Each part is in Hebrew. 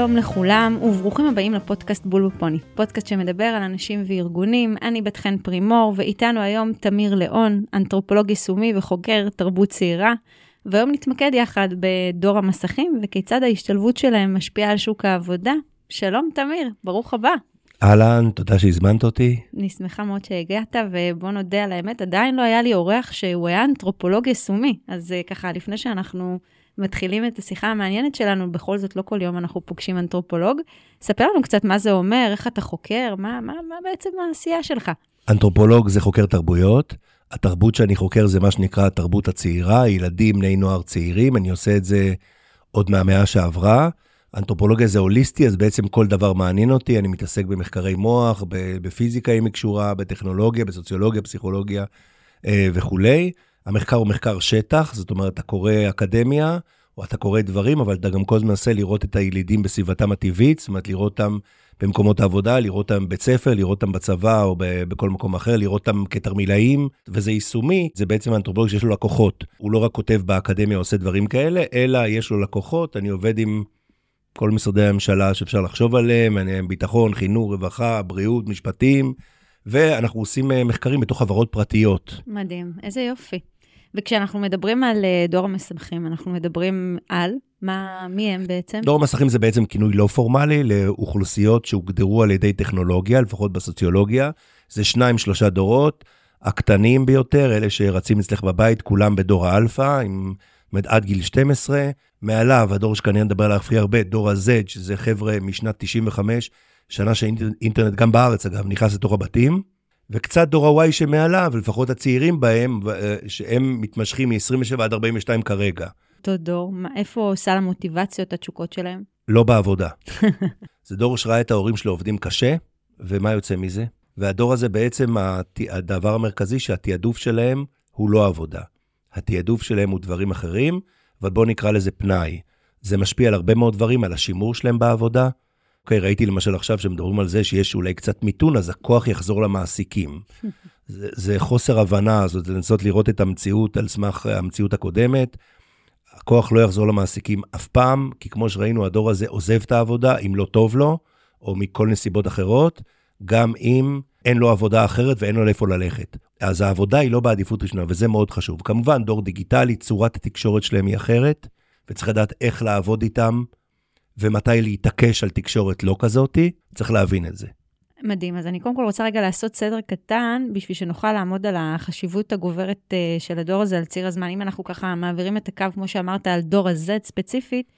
שלום לכולם, וברוכים הבאים לפודקאסט בול בפוני, פודקאסט שמדבר על אנשים וארגונים. אני בת חן פרימור, ואיתנו היום תמיר ליאון, אנתרופולוג יישומי וחוקר תרבות צעירה. והיום נתמקד יחד בדור המסכים וכיצד ההשתלבות שלהם משפיעה על שוק העבודה. שלום תמיר, ברוך הבא. אהלן, תודה שהזמנת אותי. אני שמחה מאוד שהגעת, ובוא נודה על האמת, עדיין לא היה לי אורח שהוא היה אנתרופולוג יישומי. אז אה, ככה, לפני שאנחנו מתחילים את השיחה המעניינת שלנו, בכל זאת לא כל יום אנחנו פוגשים אנתרופולוג. ספר לנו קצת מה זה אומר, איך אתה חוקר, מה, מה, מה בעצם העשייה שלך. אנתרופולוג זה חוקר תרבויות. התרבות שאני חוקר זה מה שנקרא התרבות הצעירה, ילדים, בני נוער צעירים, אני עושה את זה עוד מהמאה שעברה. אנתרופולוגיה זה הוליסטי, אז בעצם כל דבר מעניין אותי, אני מתעסק במחקרי מוח, בפיזיקה אם היא קשורה, בטכנולוגיה, בסוציולוגיה, פסיכולוגיה אה, וכולי. המחקר הוא מחקר שטח, זאת אומרת, אתה קורא אקדמיה, או אתה קורא דברים, אבל אתה גם כל הזמן מנסה לראות את הילידים בסביבתם הטבעית, זאת אומרת, לראות אותם במקומות העבודה, לראות אותם בבית ספר, לראות אותם בצבא או בכל מקום אחר, לראות אותם כתרמילאים, וזה יישומי, זה בעצם האנתרופולוג שיש לו לקוחות. הוא לא רק כותב באקדמיה, עושה דברים כאלה, אלא יש לו לקוחות, אני עובד עם כל משרדי הממשלה שאפשר לחשוב עליהם, ביטחון, חינוך, רווחה, בריאות, משפטים, ואנחנו עושים אה, מחקרים בתוך חברות פרטיות. מדהים, איזה יופי. וכשאנחנו מדברים על אה, דור המסמכים, אנחנו מדברים על, מה, מי הם בעצם? דור המסכים זה בעצם כינוי לא פורמלי לאוכלוסיות שהוגדרו על ידי טכנולוגיה, לפחות בסוציולוגיה. זה שניים, שלושה דורות, הקטנים ביותר, אלה שרצים אצלך בבית, כולם בדור האלפא, עם, זאת עד גיל 12. מעליו, הדור שכנראה נדבר עליו הכי הרבה, דור ה-Z, שזה חבר'ה משנת 95, שנה שהאינטרנט, גם בארץ אגב, נכנס לתוך הבתים. וקצת דור ה-Y שמעליו, לפחות הצעירים בהם, אה, שהם מתמשכים מ-27 עד 42 כרגע. אותו דור, איפה סל המוטיבציות, התשוקות שלהם? לא בעבודה. זה דור שראה את ההורים שלו עובדים קשה, ומה יוצא מזה? והדור הזה בעצם, הדבר המרכזי שהתעדוף שלהם הוא לא עבודה. התעדוף שלהם הוא דברים אחרים, אבל בואו נקרא לזה פנאי. זה משפיע על הרבה מאוד דברים, על השימור שלהם בעבודה, אוקיי, okay, ראיתי למשל עכשיו שמדברים על זה שיש אולי קצת מיתון, אז הכוח יחזור למעסיקים. זה, זה חוסר הבנה, זאת לנסות לראות את המציאות על סמך המציאות הקודמת. הכוח לא יחזור למעסיקים אף פעם, כי כמו שראינו, הדור הזה עוזב את העבודה אם לא טוב לו, או מכל נסיבות אחרות, גם אם אין לו עבודה אחרת ואין לו לאיפה ללכת. אז העבודה היא לא בעדיפות ראשונה, וזה מאוד חשוב. כמובן, דור דיגיטלי, צורת התקשורת שלהם היא אחרת, וצריך לדעת איך לעבוד איתם ומתי להתעקש על תקשורת לא כזאתי, צריך להבין את זה. מדהים. אז אני קודם כל רוצה רגע לעשות סדר קטן, בשביל שנוכל לעמוד על החשיבות הגוברת uh, של הדור הזה על ציר הזמן. אם אנחנו ככה מעבירים את הקו, כמו שאמרת, על דור ה-Z ספציפית,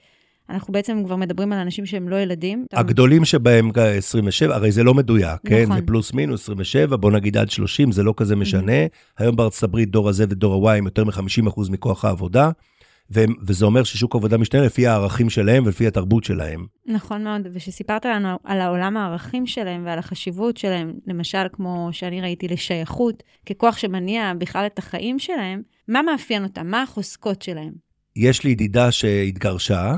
אנחנו בעצם כבר מדברים על אנשים שהם לא ילדים. הגדולים שבהם 27, הרי זה לא מדויק, נכון. כן? זה פלוס מינוס 27, בוא נגיד עד 30, זה לא כזה משנה. Mm-hmm. היום בארצות הברית דור ה-Z ודור ה-Y הם יותר מ-50% מכוח העבודה. וזה אומר ששוק העבודה משתנה לפי הערכים שלהם ולפי התרבות שלהם. נכון מאוד, ושסיפרת לנו על העולם הערכים שלהם ועל החשיבות שלהם, למשל, כמו שאני ראיתי לשייכות, ככוח שמניע בכלל את החיים שלהם, מה מאפיין אותם? מה החוזקות שלהם? יש לי ידידה שהתגרשה,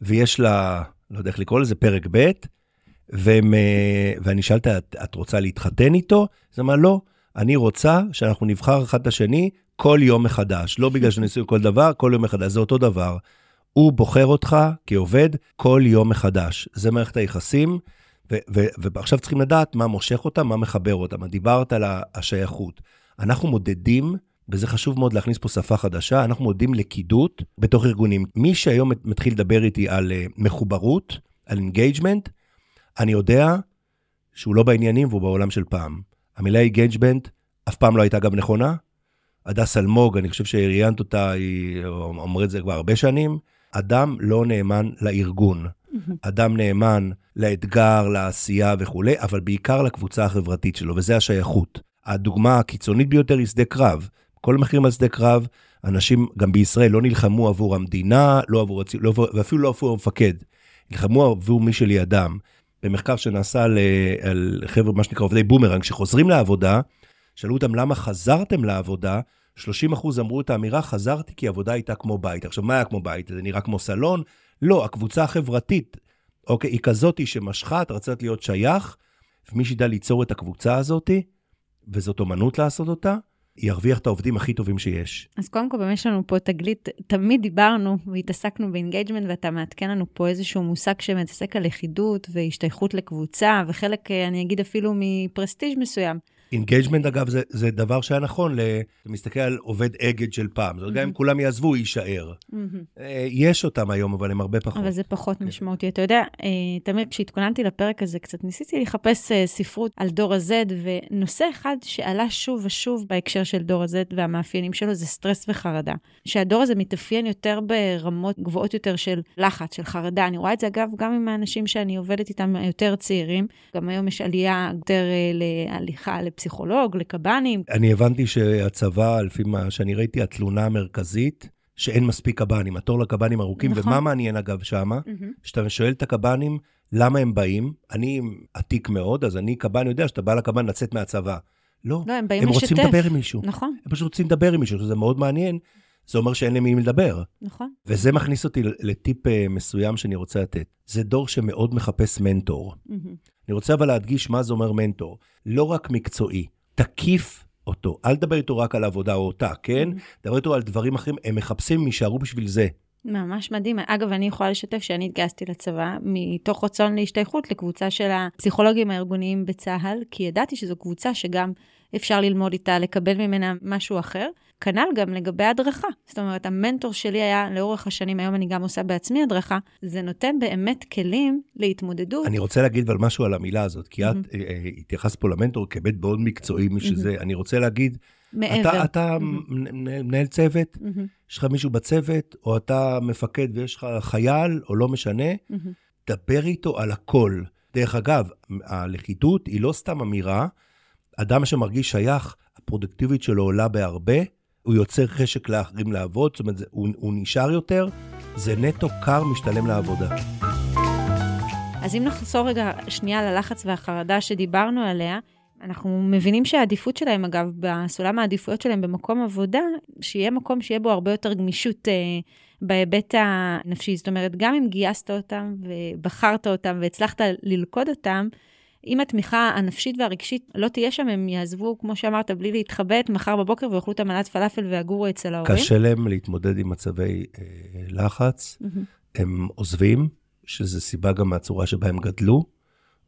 ויש לה, לא יודע איך לקרוא לזה, פרק ב', והם, אה, ואני שאלתי, את, את רוצה להתחתן איתו? אז אמרה, לא, אני רוצה שאנחנו נבחר אחד את השני כל יום מחדש. לא בגלל שניסו כל דבר, כל יום מחדש, זה אותו דבר. הוא בוחר אותך כעובד כל יום מחדש. זה מערכת היחסים, ועכשיו צריכים לדעת מה מושך אותם, מה מחבר אותם. דיברת על השייכות. אנחנו מודדים, וזה חשוב מאוד להכניס פה שפה חדשה, אנחנו מודדים לכידות בתוך ארגונים. מי שהיום מתחיל לדבר איתי על אה, מחוברות, על engagement, אני יודע שהוא לא בעניינים והוא בעולם של פעם. המילה engagement אף פעם לא הייתה גם נכונה, הדס אלמוג, אני חושב שראיינת אותה, היא אומרת את זה כבר הרבה שנים, אדם לא נאמן לארגון. אדם נאמן לאתגר, לעשייה וכולי, אבל בעיקר לקבוצה החברתית שלו, וזה השייכות. הדוגמה הקיצונית ביותר היא שדה קרב. כל המחירים על שדה קרב, אנשים גם בישראל לא נלחמו עבור המדינה, לא עבור, לא, ואפילו לא עבור המפקד. נלחמו עבור מי שלידם. במחקר שנעשה על, על חבר'ה, מה שנקרא עובדי בומרנג, שחוזרים לעבודה, שאלו אותם למה חזרתם לעבודה, 30 אחוז אמרו את האמירה, חזרתי כי עבודה הייתה כמו בית. עכשיו, מה היה כמו בית? זה נראה כמו סלון? לא, הקבוצה החברתית, אוקיי, היא כזאת שמשכה, אתה רצית להיות שייך, ומי שידע ליצור את הקבוצה הזאת, וזאת אומנות לעשות אותה, ירוויח את העובדים הכי טובים שיש. אז קודם כל, באמת יש לנו פה תגלית, תמיד דיברנו והתעסקנו ב engagement, ואתה מעדכן לנו פה איזשהו מושג שמתעסק על לכידות והשתייכות לקבוצה, וחלק, אה, אני אגיד אפילו מ prestige מסוים. engagement, אגב, זה, זה דבר שהיה נכון. אתה מסתכל על עובד אגד של פעם. זאת אומרת, גם אם כולם יעזבו, יישאר. אה, יש אותם היום, אבל הם הרבה פחות. אבל זה פחות משמעותי. אתה יודע, אה, תמיר, כשהתכוננתי לפרק הזה, קצת ניסיתי לחפש אה, ספרות על דור ה-Z, ונושא אחד שעלה שוב ושוב בהקשר של דור ה-Z והמאפיינים שלו זה סטרס וחרדה. שהדור הזה מתאפיין יותר ברמות גבוהות יותר של לחץ, של חרדה. אני רואה את זה, אגב, גם עם האנשים שאני עובדת איתם יותר צעירים. גם היום יש עלייה יותר להליכה, לפסיכולוג, לקב"נים. אני הבנתי שהצבא, לפי מה שאני ראיתי, התלונה המרכזית, שאין מספיק קב"נים, התור לקב"נים ארוכים, נכון. ומה מעניין אגב שמה? מהמם. שאתה שואל את הקב"נים, למה הם באים? אני עתיק מאוד, אז אני קב"ן יודע שאתה בא לקב"ן לצאת מהצבא. לא, לא, הם באים הם לשתף. רוצים לדבר עם מישהו. נכון, הם פשוט רוצים לדבר עם מישהו, שזה מאוד מעניין. זה אומר שאין להם עם מי לדבר. נכון. וזה מכניס אותי לטיפ אה, מסוים שאני רוצה לתת. זה דור שמאוד מחפש מנטור. מהמם. אני רוצה אבל להדגיש מה זה אומר מנטור. לא רק מקצועי, תקיף אותו. אל תדבר איתו רק על עבודה או אותה, כן? דבר איתו על דברים אחרים, הם מחפשים, הם יישארו בשביל זה. ממש מדהים. אגב, אני יכולה לשתף שאני התגייסתי לצבא מתוך רצון להשתייכות לקבוצה של הפסיכולוגים הארגוניים בצה"ל, כי ידעתי שזו קבוצה שגם אפשר ללמוד איתה, לקבל ממנה משהו אחר. כנ"ל גם לגבי הדרכה. זאת אומרת, המנטור שלי היה לאורך השנים, היום אני גם עושה בעצמי הדרכה, זה נותן באמת כלים להתמודדות. אני רוצה להגיד אבל משהו על המילה הזאת, כי את אה, אה, התייחסת פה למנטור כהיבט מאוד מקצועי משזה. אני רוצה להגיד, מעבר. אתה, אתה מהמם. מנהל, צוות, יש לך מישהו בצוות, או אתה מפקד ויש לך חייל, או לא משנה. דבר איתו על הכל. דרך אגב, הלכידות היא לא סתם אמירה, אדם שמרגיש שייך, הפרודקטיביות שלו עולה בהרבה, הוא יוצר חשק לאחרים לעבוד, זאת אומרת, זה- הוא, הוא נשאר יותר, זה נטו קר משתלם לעבודה. אז אם נחזור רגע שנייה ללחץ והחרדה שדיברנו עליה, אנחנו מבינים שהעדיפות שלהם, אגב, בסולם העדיפויות שלהם במקום עבודה, שיהיה מקום שיהיה בו הרבה יותר גמישות אה, בהיבט הנפשי. זאת אומרת, גם אם גייסת אותם ובחרת אותם והצלחת ללכוד אותם, אם התמיכה הנפשית והרגשית לא תהיה שם, הם יעזבו, כמו שאמרת, בלי להתחבט, מחר בבוקר ויאכלו את המנת פלאפל ויגורו אצל ההורים. קשה להם להתמודד עם מצבי אה, לחץ, מהמם. הם עוזבים, שזה סיבה גם מהצורה שבה הם גדלו,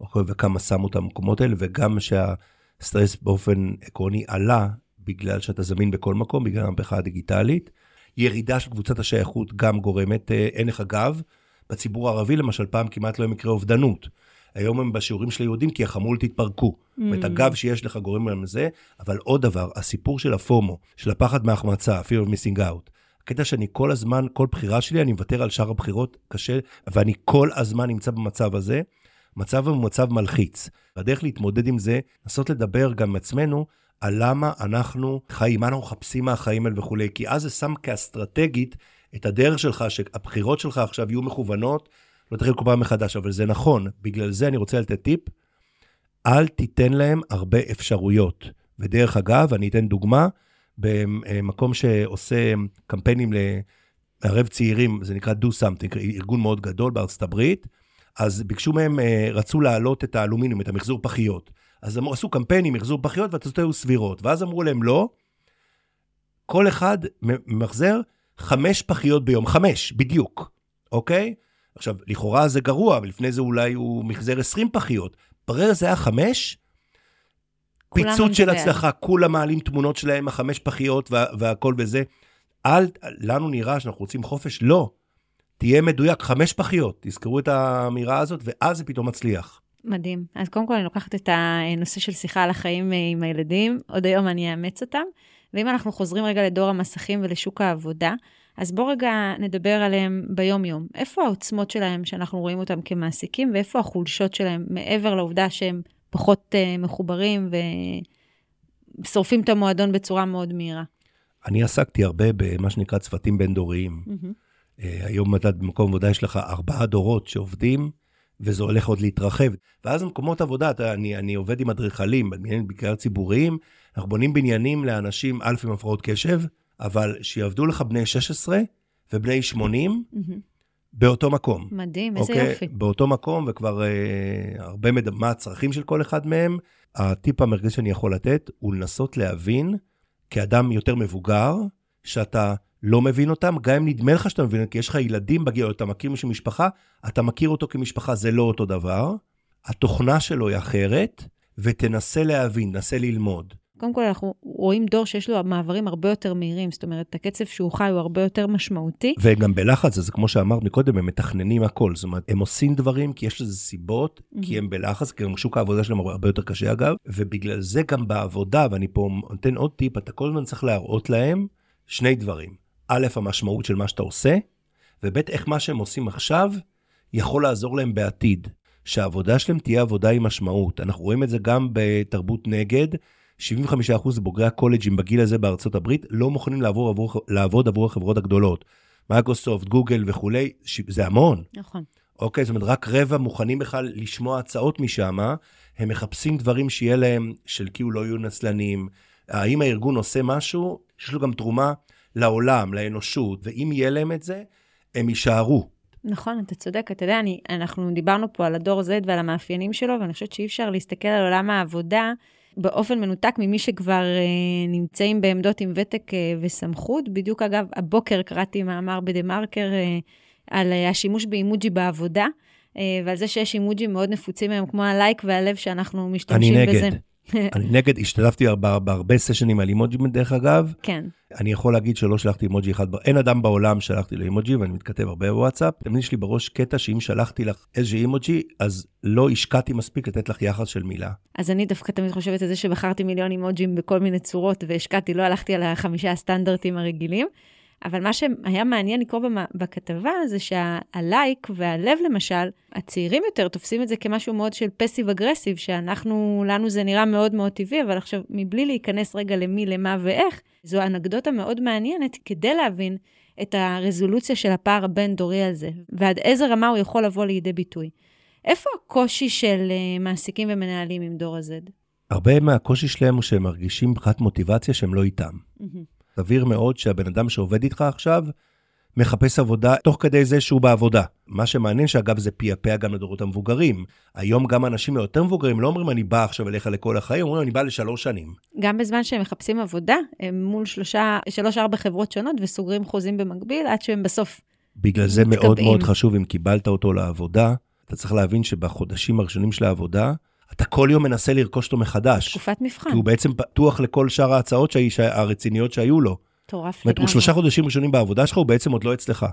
אוקיי, וכמה שמו את המקומות האלה, וגם שהסטרס באופן עקרוני עלה בגלל שאתה זמין בכל מקום, בגלל המהפכה הדיגיטלית. ירידה של קבוצת השייכות גם גורמת, אה, אין לך גב. בציבור הערבי למשל, פעם כמעט לא היה מקרה אובדנות. היום הם בשיעורים של היהודים כי החמולות התפרקו. זאת אומרת, הגב שיש לך גורם להם לזה, אבל עוד דבר, הסיפור של הפומו, של הפחד מהחמצה, fear of missing out. הקטע שאני כל הזמן, כל בחירה שלי, אני מוותר על שאר הבחירות, קשה, ואני כל הזמן נמצא במצב הזה. מצב הוא מצב מלחיץ. והדרך להתמודד עם זה, לנסות לדבר גם עם עצמנו על למה אנחנו חיים, מה אנחנו מחפשים מהחיים האלה וכולי, כי אז זה שם כאסטרטגית את הדרך שלך, שהבחירות שלך עכשיו יהיו מכוונות, תתחיל כל פעם מחדש, אבל זה נכון. בגלל זה אני רוצה לתת טיפ, אל תיתן להם הרבה אפשרויות. ודרך אגב, אני אתן דוגמה, במקום שעושה קמפיינים לערב צעירים, זה נקרא Do Something, ארגון מאוד גדול בארצות הברית, אז ביקשו מהם, אה, רצו להעלות את האלומיניום, את המחזור פחיות. אז הם עשו קמפיינים, מחזור פחיות, והתוצאות היו סבירות. ואז אמרו להם, לא, כל אחד ממחזר חמש פחיות ביום, חמש, בדיוק, אוקיי? עכשיו, לכאורה זה גרוע, אבל לפני זה אולי הוא מחזר 20 פחיות. ברר זה היה חמש, פיצוץ של. הצלחה, כולם מעלים תמונות שלהם, החמש פחיות וה, והכל וזה. אל, לנו נראה שאנחנו רוצים חופש? לא. תהיה מדויק, חמש פחיות. תזכרו את האמירה הזאת, ואז זה פתאום מצליח. מדהים. אז קודם כל אני לוקחת את הנושא של שיחה על החיים אה, עם הילדים, עוד היום אני אאמץ אותם. ואם אנחנו חוזרים רגע לדור המסכים ולשוק העבודה, אז בואו רגע נדבר עליהם ביום-יום. איפה העוצמות שלהם שאנחנו רואים אותם כמעסיקים, ואיפה החולשות שלהם, מעבר לעובדה שהם פחות uh, מחוברים ושורפים את המועדון בצורה מאוד מהירה. אני עסקתי הרבה במה שנקרא צוותים בין-דוריים. מהמם. אה, היום אתה במקום עבודה יש לך ארבעה דורות שעובדים, וזה הולך עוד להתרחב. ואז במקומות עבודה, אתה, אני, אני עובד עם אדריכלים, בעיקר ציבוריים, אנחנו בונים בניינים לאנשים, א', עם הפרעות קשב, אבל שיעבדו לך בני 16 ובני 80 מהמם. באותו מקום. מדהים, איזה אוקיי? יופי. באותו מקום, וכבר אה, הרבה מד... מה הצרכים של כל אחד מהם. הטיפ המרכזי שאני יכול לתת הוא לנסות להבין, כאדם יותר מבוגר, שאתה לא מבין אותם, גם אם נדמה לך שאתה מבין, כי יש לך ילדים בגיל, אתה מכיר מישהו משפחה, אתה מכיר אותו כמשפחה, זה לא אותו דבר. התוכנה שלו היא אחרת, ותנסה להבין, נסה ללמוד. קודם כל, אנחנו רואים דור שיש לו מעברים הרבה יותר מהירים, זאת אומרת, הקצב שהוא חי הוא הרבה יותר משמעותי. וגם בלחץ, אז כמו שאמרת מקודם, הם מתכננים הכל. זאת אומרת, הם עושים דברים כי יש לזה סיבות, mm-hmm. כי הם בלחץ, כי גם שוק העבודה שלהם הרבה יותר קשה אגב, ובגלל זה גם בעבודה, ואני פה נותן עוד טיפ, אתה כל הזמן צריך להראות להם שני דברים. א', המשמעות של מה שאתה עושה, וב', איך מה שהם עושים עכשיו יכול לעזור להם בעתיד. שהעבודה שלהם תהיה עבודה עם משמעות. אנחנו רואים את זה גם בתרבות נגד. 75% בוגרי הקולג'ים בגיל הזה בארצות הברית לא מוכנים לעבור עבור, לעבוד עבור החברות הגדולות. מייקרוסופט, גוגל וכולי, זה המון. נכון. אוקיי, זאת אומרת, רק רבע מוכנים בכלל לשמוע הצעות משם, הם מחפשים דברים שיהיה להם, של כאילו לא יהיו נסלנים. האם הארגון עושה משהו שיש לו גם תרומה לעולם, לאנושות, ואם יהיה להם את זה, הם יישארו. נכון, אתה צודק. אתה יודע, אני, אנחנו דיברנו פה על הדור Z ועל המאפיינים שלו, ואני חושבת שאי אפשר להסתכל על עולם העבודה באופן מנותק ממי שכבר אה, נמצאים בעמדות עם ותק אה, וסמכות. בדיוק, אגב, הבוקר קראתי מאמר בדה-מרקר אה, על אה, השימוש באימוג'י בעבודה, אה, ועל זה שיש אימוג'ים מאוד נפוצים היום, כמו הלייק והלב שאנחנו משתמשים אני בזה. אני נגד, השתתפתי בהרבה סשנים על אימוג'ים דרך אגב. כן. אני יכול להגיד שלא שלחתי אימוג'י אחד, אין אדם בעולם שלחתי לו אימוג'י, ואני מתכתב הרבה בוואטסאפ. תמיד יש לי בראש קטע שאם שלחתי לך איזושהי אימוג'י, אז לא השקעתי מספיק לתת לך יחס של מילה. אז אני דווקא תמיד חושבת על זה שבחרתי מיליון אימוג'ים בכל מיני צורות והשקעתי, לא הלכתי על החמישה הסטנדרטים הרגילים. אבל מה שהיה מעניין לקרוא בכתבה זה שהלייק והלב למשל, הצעירים יותר תופסים את זה כמשהו מאוד של פסיב אגרסיב, שאנחנו, לנו זה נראה מאוד מאוד טבעי, אבל עכשיו, מבלי להיכנס רגע למי, למה ואיך, זו אנקדוטה מאוד מעניינת כדי להבין את הרזולוציה של הפער הבין-דורי הזה, ועד איזה רמה הוא יכול לבוא לידי ביטוי. איפה הקושי של אה, מעסיקים ומנהלים עם דור ה-Z? הרבה מהקושי שלהם הוא שהם מרגישים מבחינת מוטיבציה שהם לא איתם. Mm-hmm. סביר מאוד שהבן אדם שעובד איתך עכשיו, מחפש עבודה תוך כדי זה שהוא בעבודה. מה שמעניין שאגב זה פייפע גם לדורות המבוגרים. היום גם אנשים היותר מבוגרים לא אומרים אני בא עכשיו אליך לכל החיים, אומרים אני בא לשלוש שנים. גם בזמן שהם מחפשים עבודה, הם מול שלושה, שלוש-ארבע חברות שונות וסוגרים חוזים במקביל עד שהם בסוף בגלל זה מתקבעים. מאוד מאוד חשוב אם קיבלת אותו לעבודה, אתה צריך להבין שבחודשים הראשונים של העבודה, אתה כל יום מנסה לרכוש אותו מחדש. תקופת מבחן. כי הוא בעצם פתוח לכל שאר ההצעות שהי, הרציניות שהיו לו. מטורף לגמרי. הוא שלושה חודשים ראשונים בעבודה שלך, הוא בעצם עוד לא אצלך.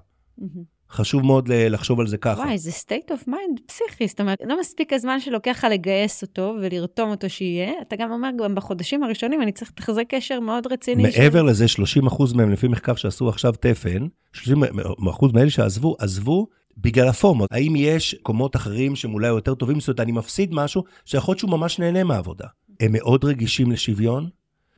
חשוב מאוד לחשוב על זה ככה. וואי, זה state of mind פסיכי. זאת אומרת, לא מספיק הזמן שלוקח לך לגייס אותו ולרתום אותו שיהיה, אתה גם אומר, גם בחודשים הראשונים אני צריך לתחזק קשר מאוד רציני. מעבר של... לזה, 30 אחוז מהם, לפי מחקר שעשו עכשיו תפן, 30 אחוז מאלה שעזבו, עזבו בגלל הפורמות. האם יש קומות אחרים שהם אולי יותר טובים? זאת אומרת, אני מפסיד משהו שיכול להיות שהוא ממש נהנה מהעבודה. הם מאוד רגישים לשוויון.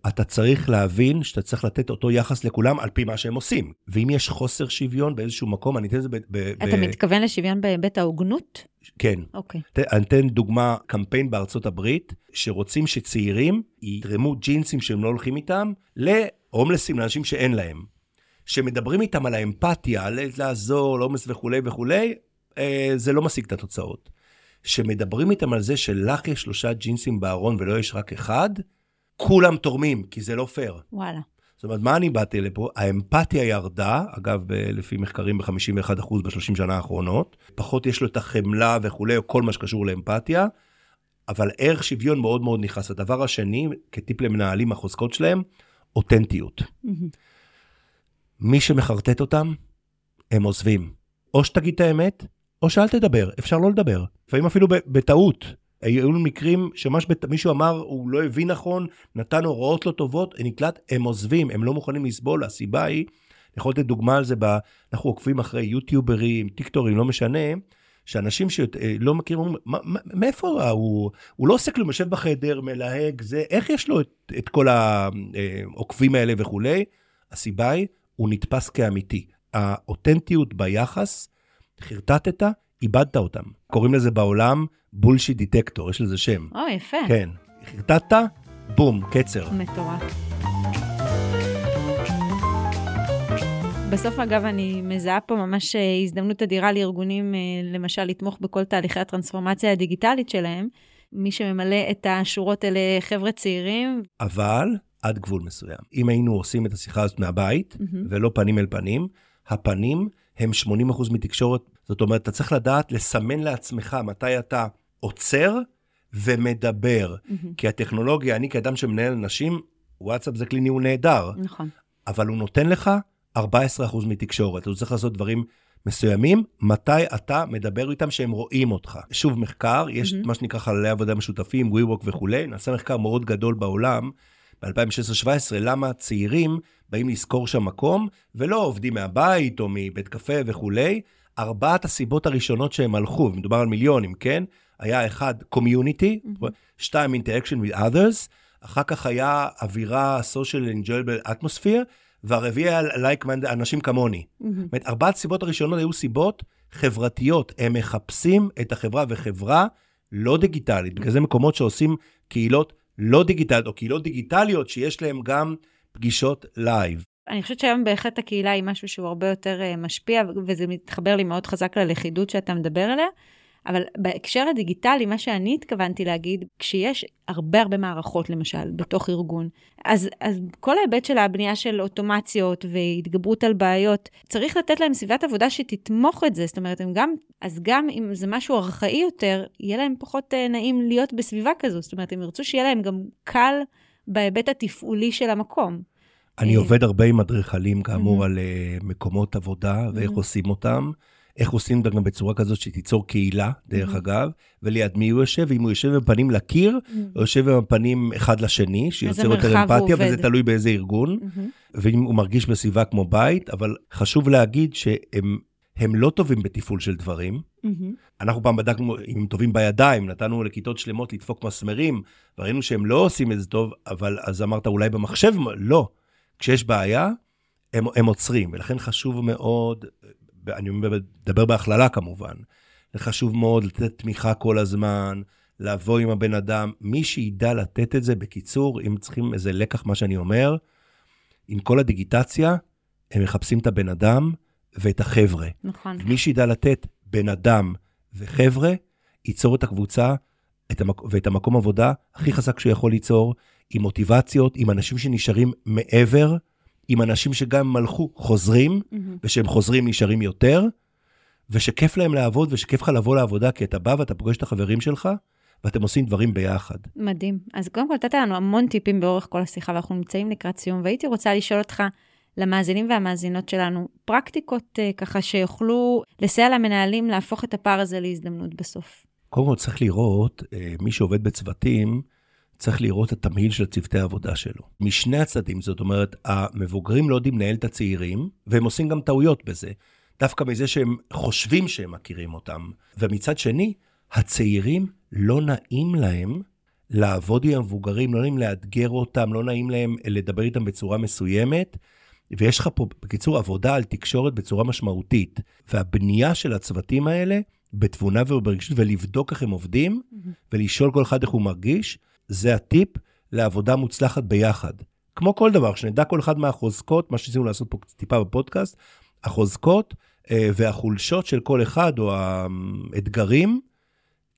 אתה צריך להבין שאתה צריך לתת אותו יחס לכולם על פי מה שהם עושים. ואם יש חוסר שוויון באיזשהו מקום, אני אתן את זה ב... ב אתה ב... מתכוון לשוויון בהיבט ההוגנות? כן. אוקיי. Okay. אני אתן דוגמה, קמפיין בארצות הברית, שרוצים שצעירים יתרמו ג'ינסים שהם לא הולכים איתם להומלסים, לאנשים שאין להם. שמדברים איתם על האמפתיה, על לעזור, לעומס וכולי וכולי, אה, זה לא משיג את התוצאות. שמדברים איתם על זה שלך יש שלושה ג'ינסים בארון ולא יש רק אחד, כולם תורמים, כי זה לא פייר. וואלה. זאת אומרת, מה אני באתי לפה? האמפתיה ירדה, אגב, ב- לפי מחקרים ב-51% ב-30 שנה האחרונות, פחות יש לו את החמלה וכולי, או כל מה שקשור לאמפתיה, אבל ערך שוויון מאוד מאוד נכנס. הדבר השני, כטיפ למנהלים, החוזקות שלהם, אותנטיות. Mm-hmm. מי שמחרטט אותם, הם עוזבים. או שתגיד את האמת, או שאל תדבר, אפשר לא לדבר. לפעמים אפילו בטעות. היו מקרים שממש מישהו אמר, הוא לא הבין נכון, נתן הוראות לא טובות, נקלט, הם עוזבים, הם לא מוכנים לסבול, הסיבה היא, אני יכול לתת דוגמה על זה, ב, אנחנו עוקבים אחרי יוטיוברים, טיקטורים, לא משנה, שאנשים שלא מכירים, מאיפה הוא, הוא לא עושה כלום, יושב בחדר, מלהג, זה, איך יש לו את, את כל העוקבים האלה וכולי? הסיבה היא, הוא נתפס כאמיתי. האותנטיות ביחס, חרטטת, איבדת אותם. קוראים לזה בעולם בולשיט דיטקטור, יש לזה שם. או, יפה. כן. חרטטת, בום, קצר. מטורף. בסוף, אגב, אני מזהה פה ממש אה, הזדמנות אדירה לארגונים, אה, למשל, לתמוך בכל תהליכי הטרנספורמציה הדיגיטלית שלהם. מי שממלא את השורות אלה חבר'ה צעירים. אבל עד גבול מסוים. אם היינו עושים את השיחה הזאת מהבית, מהמם. ולא פנים אל פנים, הפנים הם 80% מתקשורת. זאת אומרת, אתה צריך לדעת לסמן לעצמך מתי אתה עוצר ומדבר. מהמם. כי הטכנולוגיה, אני כאדם שמנהל אנשים, וואטסאפ זה כלי ניהול נהדר, נכון. אבל הוא נותן לך 14% מתקשורת. הוא צריך לעשות דברים מסוימים, מתי אתה מדבר איתם שהם רואים אותך. שוב, מחקר, יש מהמם. מה שנקרא חללי עבודה משותפים, WeWork וכולי, נעשה מחקר מאוד גדול בעולם, ב-2016-2017, למה צעירים באים לשכור שם מקום, ולא עובדים מהבית או מבית קפה וכולי. ארבעת הסיבות הראשונות שהם הלכו, ומדובר על מיליונים, כן? היה אחד, community, מהמם. שתיים, interaction with others, אחר כך היה אווירה social enjoyable atmosphere, והרביעי היה like minded, אנשים כמוני. מהמם. זאת אומרת, ארבעת הסיבות הראשונות היו סיבות חברתיות. הם מחפשים את החברה וחברה לא דיגיטלית. בגלל זה מקומות שעושים קהילות לא דיגיטליות, או קהילות דיגיטליות שיש להם גם פגישות live. אני חושבת שהיום בהחלט הקהילה היא משהו שהוא הרבה יותר אה, משפיע, וזה מתחבר לי מאוד חזק ללכידות שאתה מדבר עליה. אבל בהקשר הדיגיטלי, מה שאני התכוונתי להגיד, כשיש הרבה הרבה מערכות, למשל, בתוך ארגון, אז, אז כל ההיבט של הבנייה של אוטומציות והתגברות על בעיות, צריך לתת להם סביבת עבודה שתתמוך את זה. זאת אומרת, גם, אז גם אם זה משהו ארכאי יותר, יהיה להם פחות אה, נעים להיות בסביבה כזו. זאת אומרת, הם ירצו שיהיה להם גם קל בהיבט התפעולי של המקום. אני אה, עובד הרבה עם אדריכלים, כאמור. על אה, מקומות עבודה ואיך. עושים אותם. איך עושים אותם גם בצורה כזאת שתיצור קהילה, דרך מהמם. אגב, וליד מי הוא יושב, ואם הוא יושב עם הפנים לקיר, או יושב עם הפנים אחד לשני, שיוצר יותר הוא אמפתיה, וזה? תלוי באיזה ארגון. מהמם. ואם הוא מרגיש בסביבה כמו בית, אבל חשוב להגיד שהם הם לא טובים בתפעול של דברים. מהמם. אנחנו פעם בדקנו אם הם טובים בידיים, נתנו לכיתות שלמות לדפוק מסמרים, וראינו שהם לא עושים את זה טוב, אבל אז אמרת אולי במחשב, לא. כשיש בעיה, הם, הם עוצרים, ולכן חשוב מאוד, אני מדבר בהכללה כמובן, זה חשוב מאוד לתת תמיכה כל הזמן, לבוא עם הבן אדם, מי שידע לתת את זה, בקיצור, אם צריכים איזה לקח, מה שאני אומר, עם כל הדיגיטציה, הם מחפשים את הבן אדם ואת החבר'ה. נכון. מי שידע לתת בן אדם וחבר'ה, ייצור את הקבוצה את המק... ואת המקום עבודה הכי חזק שהוא יכול ליצור, עם מוטיבציות, עם אנשים שנשארים מעבר, עם אנשים שגם הם הלכו, חוזרים, מהמם. ושהם חוזרים נשארים יותר, ושכיף להם לעבוד, ושכיף לך לבוא לעבודה, כי אתה בא ואתה פוגש את החברים שלך, ואתם עושים דברים ביחד. מדהים. אז קודם כל, נתת לנו המון טיפים באורך כל השיחה, ואנחנו נמצאים לקראת סיום, והייתי רוצה לשאול אותך, למאזינים והמאזינות שלנו, פרקטיקות uh, ככה שיוכלו לסייע למנהלים להפוך את הפער הזה להזדמנות בסוף. קודם כל צריך לראות, אה, מי שעובד בצוותים, צריך לראות את התמהיל של צוותי העבודה שלו. משני הצדדים, זאת אומרת, המבוגרים לא יודעים לנהל את הצעירים, והם עושים גם טעויות בזה. דווקא מזה שהם חושבים שהם מכירים אותם. ומצד שני, הצעירים, לא נעים להם לעבוד עם המבוגרים, לא נעים לאתגר אותם, לא נעים להם לדבר איתם בצורה מסוימת. ויש לך פה, בקיצור, עבודה על תקשורת בצורה משמעותית. והבנייה של הצוותים האלה, בתבונה וברגישות, ולבדוק איך הם עובדים, ולשאול כל אחד איך הוא מרגיש, זה הטיפ לעבודה מוצלחת ביחד. כמו כל דבר, שנדע כל אחד מהחוזקות, מה שניסינו לעשות פה טיפה בפודקאסט, החוזקות אה, והחולשות של כל אחד, או האתגרים,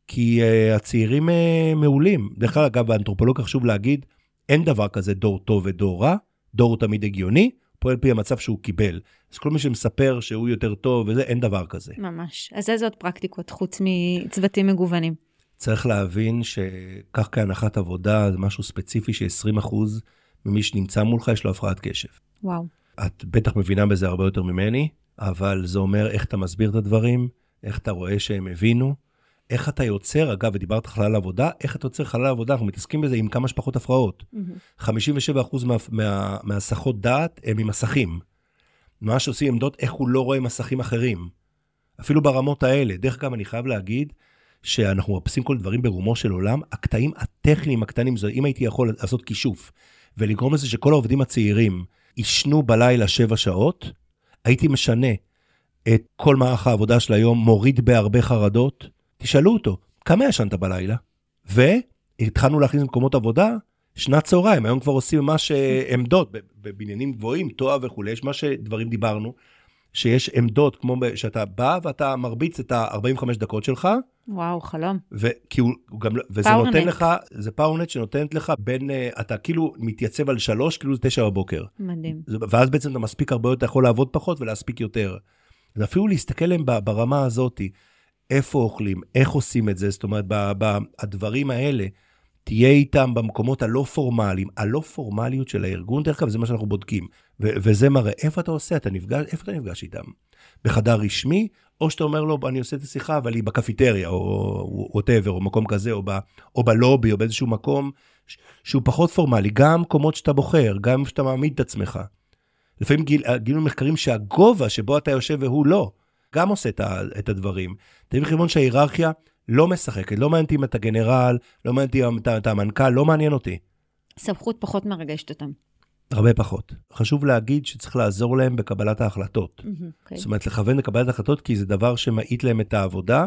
כי אה, הצעירים אה, מעולים. דרך אגב, באנתרופולוג חשוב להגיד, אין דבר כזה דור טוב ודור רע, דור הוא תמיד הגיוני, פועל פי המצב שהוא קיבל. אז כל מי שמספר שהוא יותר טוב וזה, אין דבר כזה. ממש. אז איזה עוד פרקטיקות חוץ מצוותים מגוונים? צריך להבין שכך כהנחת עבודה זה משהו ספציפי ש-20% ממי שנמצא מולך יש לו הפרעת קשב. וואו. את בטח מבינה בזה הרבה יותר ממני, אבל זה אומר איך אתה מסביר את הדברים, איך אתה רואה שהם הבינו, איך אתה יוצר, אגב, ודיברת חלל עבודה, איך אתה יוצר חלל עבודה, אנחנו מתעסקים בזה עם כמה שפחות הפרעות. מהמם. 57% מה, מה, מהסחות דעת הם ממסכים. מה שעושים עמדות, איך הוא לא רואה מסכים אחרים. אפילו ברמות האלה. דרך אגב, אני חייב להגיד שאנחנו מחפשים כל דברים ברומו של עולם. הקטעים הטכניים הקטנים, זה אם הייתי יכול לעשות כישוף ולגרום לזה שכל העובדים הצעירים יישנו בלילה שבע שעות, הייתי משנה את כל מערך העבודה של היום, מוריד בהרבה חרדות. תשאלו אותו, כמה ישנת בלילה? והתחלנו להכניס למקומות עבודה שנת צהריים, היום כבר עושים ממש אה, עמדות, בבניינים גבוהים, תואר וכולי, יש מה שדברים דיברנו, שיש עמדות, כמו שאתה בא ואתה מרביץ את ה-45 דקות שלך, וואו, חלום. וכי הוא, הוא גם, לא- וזה פאוורנט. נותן לך, זה פאורנט שנותנת לך בין, אה, אתה כאילו מתייצב על שלוש, כאילו זה תשע בבוקר. מדהים. ואז בעצם אתה מספיק הרבה יותר, אתה יכול לעבוד פחות ולהספיק יותר. אז אפילו להסתכל עליהם ברמה הזאת, איפה אוכלים, איך עושים את זה, זאת אומרת, ב- ב- הדברים האלה, תהיה איתם במקומות הלא פורמליים. הלא פורמליות של הארגון, דרך אגב, זה מה שאנחנו בודקים. ו- וזה מראה, איפה אתה עושה, אתה נפגש, איפה אתה נפגש איתם? בחדר רשמי, או שאתה אומר לו, אני עושה את השיחה, אבל היא בקפיטריה, או ווטאבר, או מקום כזה, או, ב, או בלובי, או באיזשהו מקום שהוא פחות פורמלי. גם מקומות שאתה בוחר, גם שאתה מעמיד את עצמך. לפעמים גיל, גילינו מחקרים שהגובה שבו אתה יושב והוא לא, גם עושה את, ה, את הדברים. תביא בחשבון שההיררכיה לא משחקת, לא מעניין אותי אם אתה גנרל, לא מעניין אותי אם אתה המנכ"ל, לא מעניין אותי. סמכות פחות מרגשת אותם. הרבה פחות. חשוב להגיד שצריך לעזור להם בקבלת ההחלטות. אוקיי. זאת אומרת, לכוון לקבלת החלטות, כי זה דבר שמאט להם את העבודה,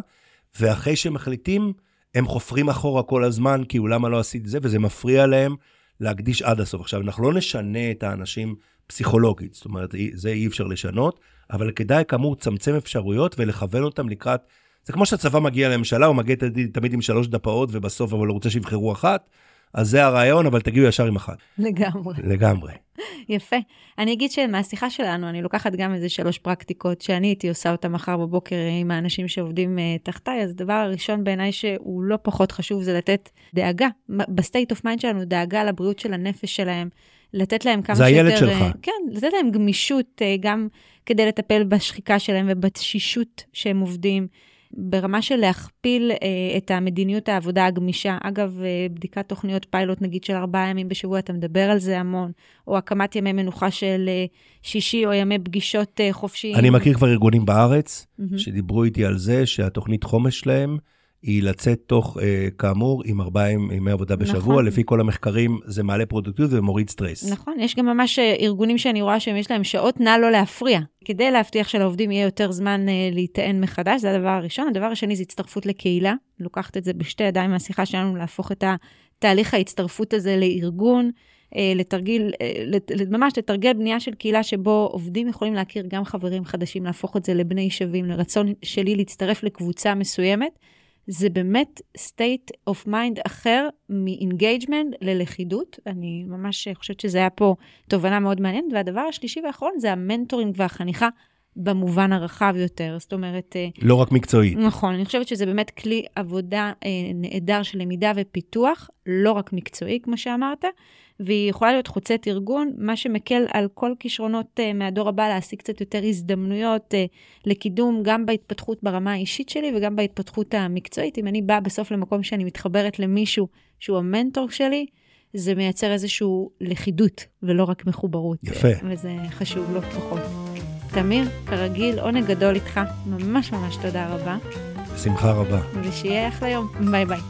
ואחרי שהם מחליטים, הם חופרים אחורה כל הזמן, כי הוא למה לא עשית זה, וזה מפריע להם להקדיש עד הסוף. עכשיו, אנחנו לא נשנה את האנשים פסיכולוגית, זאת אומרת, זה אי אפשר לשנות, אבל כדאי כאמור לצמצם אפשרויות ולכוון אותם לקראת, זה כמו שהצבא מגיע לממשלה, הוא מגיע תמיד עם שלוש דפאות, ובסוף אבל הוא רוצה שיבחרו אחת, אז זה הרעיון, אבל תגיעו ישר עם אחת. לגמרי. לגמרי. יפה. אני אגיד שמהשיחה שלנו, אני לוקחת גם איזה שלוש פרקטיקות שאני הייתי עושה אותן מחר בבוקר עם האנשים שעובדים אה, תחתיי, אז הדבר הראשון בעיניי שהוא לא פחות חשוב זה לתת דאגה, ב state of mind שלנו, דאגה לבריאות של הנפש שלהם, לתת להם כמה זה שיותר... הילד שלך. אה, כן, לתת להם גמישות uh, גם כדי לטפל בשחיקה שלהם ובתשישות שהם עובדים. ברמה של להכפיל אה, את המדיניות העבודה הגמישה. אגב, אה, בדיקת תוכניות פיילוט, נגיד של ארבעה ימים בשבוע, אתה מדבר על זה המון, או הקמת ימי מנוחה של אה, שישי, או ימי פגישות אה, חופשיים. אני מכיר כבר ארגונים בארץ, מהמם. שדיברו איתי על זה שהתוכנית חומש שלהם היא לצאת תוך, אה, כאמור, עם ארבעה ימי עבודה בשבוע. נכון. לפי כל המחקרים, זה מעלה פרודוקטיביות ומוריד סטרס. נכון, יש גם ממש אה, ארגונים שאני רואה שהם יש להם שעות נא לא להפריע, כדי להבטיח שלעובדים יהיה יותר זמן אה, להיטען מחדש, זה הדבר הראשון. הדבר השני זה הצטרפות לקהילה, לוקחת את זה בשתי ידיים מהשיחה שלנו, להפוך את תהליך ההצטרפות הזה לארגון, אה, לתרגיל, אה, לת- ממש לתרגל בנייה של קהילה שבו עובדים יכולים להכיר גם חברים חדשים, להפוך את זה לבני שווים, לרצון שלי להצטרף לקבוצה מסוימת. זה באמת state of mind אחר מ-engagement ללכידות. אני ממש חושבת שזה היה פה תובנה מאוד מעניינת. והדבר השלישי והאחרון זה המנטורינג והחניכה במובן הרחב יותר. זאת אומרת, אה, לא רק מקצועית. נכון, אני חושבת שזה באמת כלי עבודה אה, נהדר של למידה ופיתוח, לא רק מקצועי, כמו שאמרת, והיא יכולה להיות חוצת ארגון, מה שמקל על כל כישרונות אה, מהדור הבא להשיג קצת יותר הזדמנויות לקידום, גם בהתפתחות ברמה האישית שלי וגם בהתפתחות המקצועית. אם אני באה בסוף למקום שאני מתחברת למישהו שהוא המנטור שלי, זה מייצר איזושהי לכידות ולא רק מחוברות. יפה. וזה חשוב לא פחות. תמיר, כרגיל, עונג גדול איתך, ממש ממש תודה רבה, בשמחה רבה. ושיהיה אחלה יום. ביי ביי.